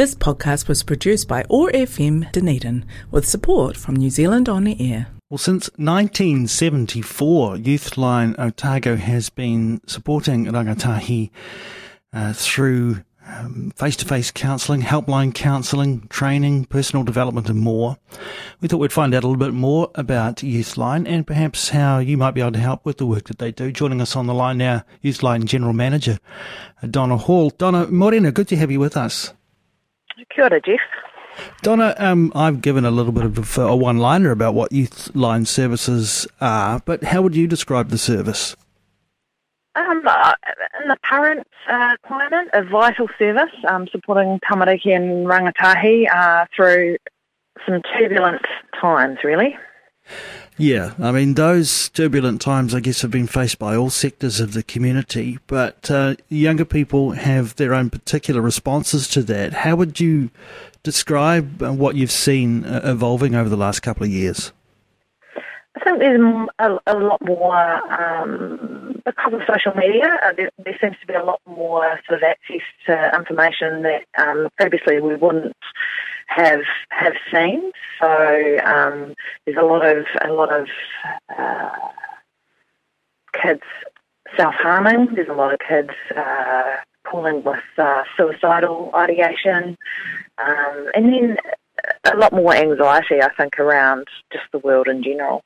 This podcast was produced by OAR FM Dunedin with support from New Zealand On the Air. Well, since 1974, Youthline Otago has been supporting rangatahi uh, through face to face counselling, helpline counselling, training, personal development, and more. We thought we'd find out a little bit more about Youthline and perhaps how you might be able to help with the work that they do. Joining us on the line now, Youthline General Manager Donna Hall. Donna Morena, good to have you with us. Kia ora, Jeff. Donna, um, I've given a little bit of a one-liner about what Youthline services are, but how would you describe the service? Um, uh, in the current uh, climate, a vital service um, supporting tamariki and rangatahi uh, through some turbulent times, really. Yeah, I mean, those turbulent times, I guess, have been faced by all sectors of the community, but uh, younger people have their own particular responses to that. How would you describe uh, what you've seen uh, evolving over the last couple of years? I think there's a, a lot more, um, because of social media, uh, there, there, seems to be a lot more sort of access to information that um, previously we wouldn't have have seen. So um, there's a lot of a lot of uh, kids self harming. There's a lot of kids uh, with uh, suicidal ideation, um, and then a lot more anxiety, I think, around just the world in general.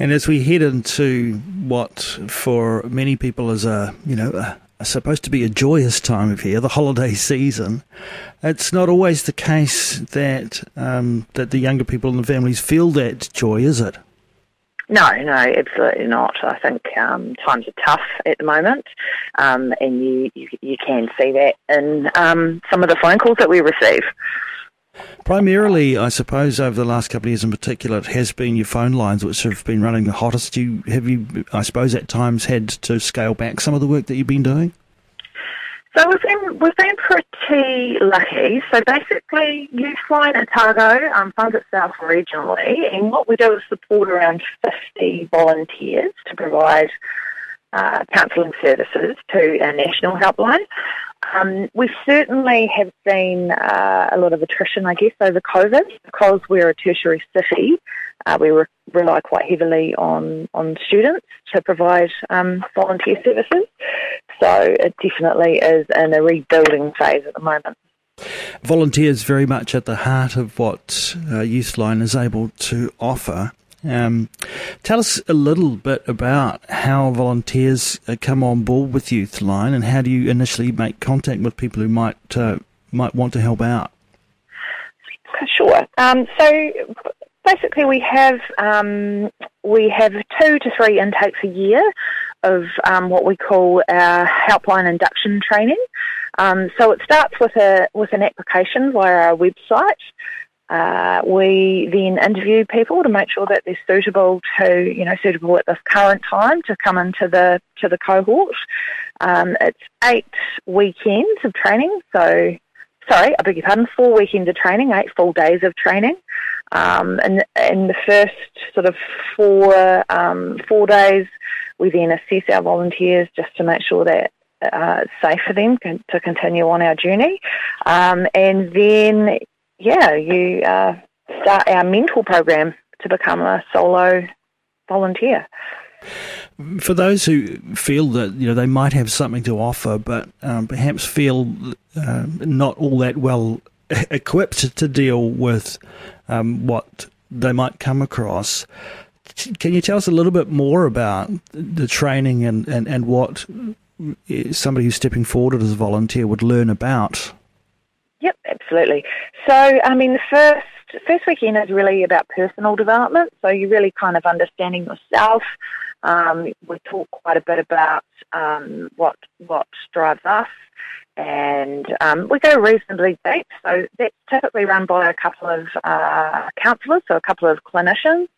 And as we head into what for many people is a you know a supposed to be a joyous time of year, the holiday season, it's not always the case that um, that the younger people in the families feel that joy, is it? No, no, absolutely not. I think um, times are tough at the moment, um, and you, you, you can see that in um, some of the phone calls that we receive. Primarily, I suppose, over the last couple of years in particular, it has been your phone lines which have been running the hottest. You have you, I suppose, at times had to scale back some of the work that you've been doing. So we've been we've been pretty lucky. So basically, Youthline Otago um, funds itself regionally, and what we do is support around fifty volunteers to provide uh, counselling services to a national helpline. Um, we certainly have seen uh, a lot of attrition, I guess, over COVID because we're a tertiary city. Uh, we re- rely quite heavily on, on students to provide um, volunteer services. So it definitely is in a rebuilding phase at the moment. Volunteers very much at the heart of what uh, Youthline is able to offer. Um, tell us a little bit about how volunteers uh, come on board with Youthline, and how do you initially make contact with people who might uh, might want to help out? Sure. Um, so basically, we have um, we have two to three intakes a year of um, what we call our helpline induction training. Um, so it starts with a with an application via our website. Uh, we then interview people to make sure that they're suitable to, you know, suitable at this current time to come into the to the cohort. Um, it's eight weekends of training, so sorry, I beg your pardon, four weekends of training, eight full days of training. Um, and in the first sort of four um, four days, we then assess our volunteers just to make sure that uh, safe for them to continue on our journey. Um, and then yeah, you uh, start our mentor program to become a solo volunteer. For those who feel that you know they might have something to offer, but um, perhaps feel uh, not all that well equipped to deal with um, what they might come across, can you tell us a little bit more about the training and, and, and what somebody who's stepping forward as a volunteer would learn about Yep, absolutely. So, I mean, the first first weekend is really about personal development. So you're really kind of understanding yourself. Um, we talk quite a bit about um, what what drives us, and um, we go reasonably deep. So that's typically run by a couple of uh, counsellors, so a couple of clinicians.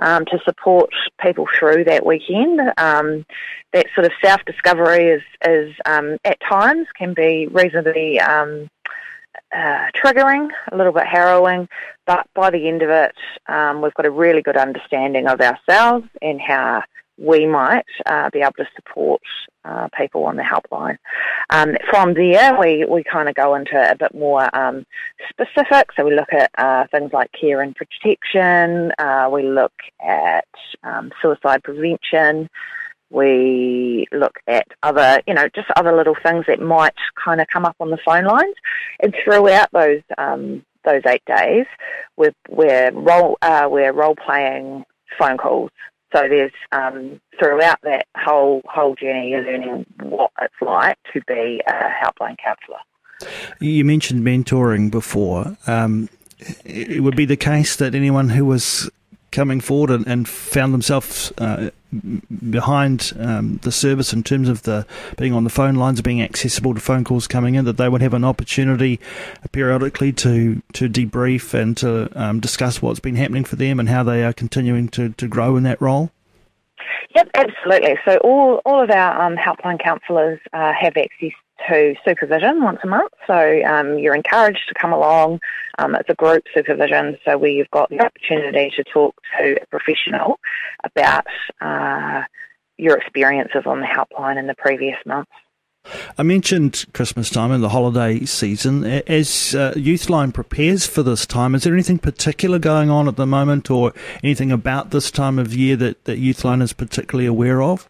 Um, to support people through that weekend. Um, that sort of self discovery is, is um, at times can be reasonably um, uh, triggering, a little bit harrowing, but by the end of it, um, we've got a really good understanding of ourselves and how we might uh, be able to support uh, people on the helpline. Um, from there, we, we kind of go into a bit more um, specific. So we look at uh, things like care and protection. Uh, we look at um, suicide prevention. We look at other, you know, just other little things that might kind of come up on the phone lines. And throughout those um, those eight days, we're we're role uh, we're role playing phone calls so there's um, throughout that whole whole journey, you're learning what it's like to be a helpline counsellor. You mentioned mentoring before. Um, it would be the case that anyone who was coming forward and, and found themselves uh, behind um, the service in terms of the being on the phone lines, being accessible to phone calls coming in, that they would have an opportunity periodically to to debrief and to um, discuss what's been happening for them and how they are continuing to, to grow in that role. Yep, absolutely. So all all of our um, helpline counsellors uh, have access to supervision once a month. So um, you're encouraged to come along. Um, it's a group supervision, so you've got the opportunity to talk to a professional about uh, your experiences on the helpline in the previous month. I mentioned Christmas time and the holiday season. As uh, Youthline prepares for this time, is there anything particular going on at the moment or anything about this time of year that, that Youthline is particularly aware of?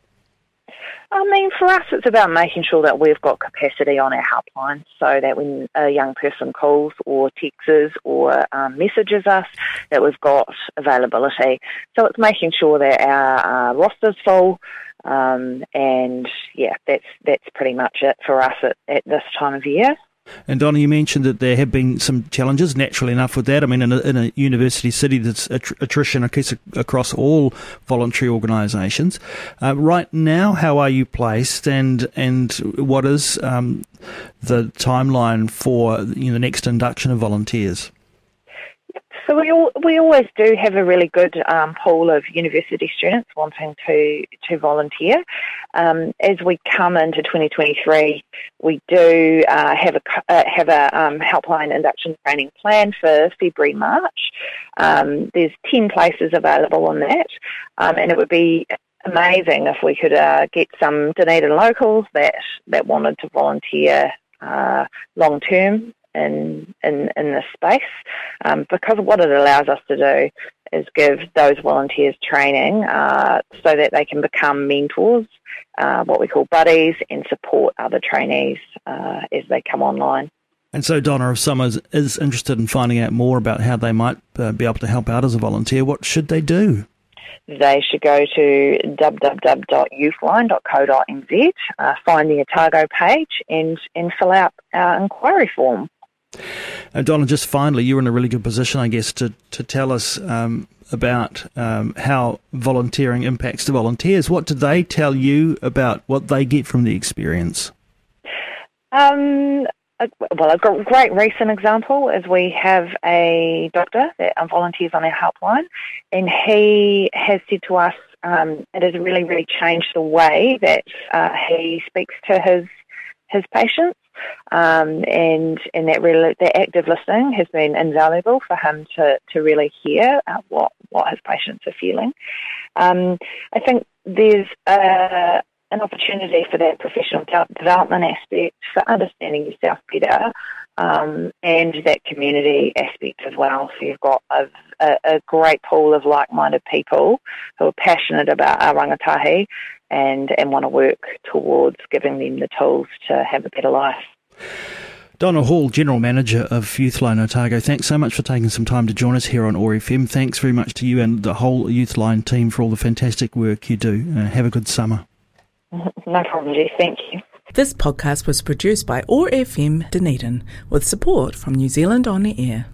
I mean, for us, it's about making sure that we've got capacity on our helpline so that when a young person calls or texts or um, messages us, that we've got availability. So it's making sure that our uh, roster's full. Um, and yeah, that's that's pretty much it for us at, at this time of year. And Donna, you mentioned that there have been some challenges, naturally enough, with that. I mean, in a, in a university city, there's attrition across all voluntary organisations. Uh, right now, how are you placed, and and what is um, the timeline for you know, the next induction of volunteers? So we all, we always do have a really good um, pool of university students wanting to to volunteer. Um, as we come into 2023, we do uh, have a uh, have a um, helpline induction training plan for February March. Um, there's 10 places available on that, um, and it would be amazing if we could uh, get some Dunedin locals that that wanted to volunteer uh, long term in in, in this space um, because what it allows us to do is give those volunteers training uh, so that they can become mentors, uh, what we call buddies, and support other trainees uh, as they come online. And so, Donna, if someone is interested in finding out more about how they might uh, be able to help out as a volunteer, what should they do? they should go to www.youthline.co.nz, uh, find the Otago page, and, and fill out our inquiry form. Uh, Donna, just finally, you're in a really good position, I guess, to, to tell us um, about um, how volunteering impacts the volunteers. What do they tell you about what they get from the experience? Um, well, a great recent example is we have a doctor that volunteers on our helpline, and he has said to us um, it has really, really changed the way that uh, he speaks to his his patients, um, and and that really that active listening has been invaluable for him to to really hear uh, what what his patients are feeling. Um, I think there's a, an opportunity for that professional development aspect for understanding yourself better. Um, and that community aspect as well. So you've got a, a, a great pool of like-minded people who are passionate about our rangatahi and, and want to work towards giving them the tools to have a better life. Donna Hall, General Manager of Youthline Otago, thanks so much for taking some time to join us here on OAR FM. Thanks very much to you and the whole Youthline team for all the fantastic work you do. Uh, have a good summer. No problem, Jess. Thank you. This podcast was produced by OAR FM Dunedin with support from New Zealand On the Air.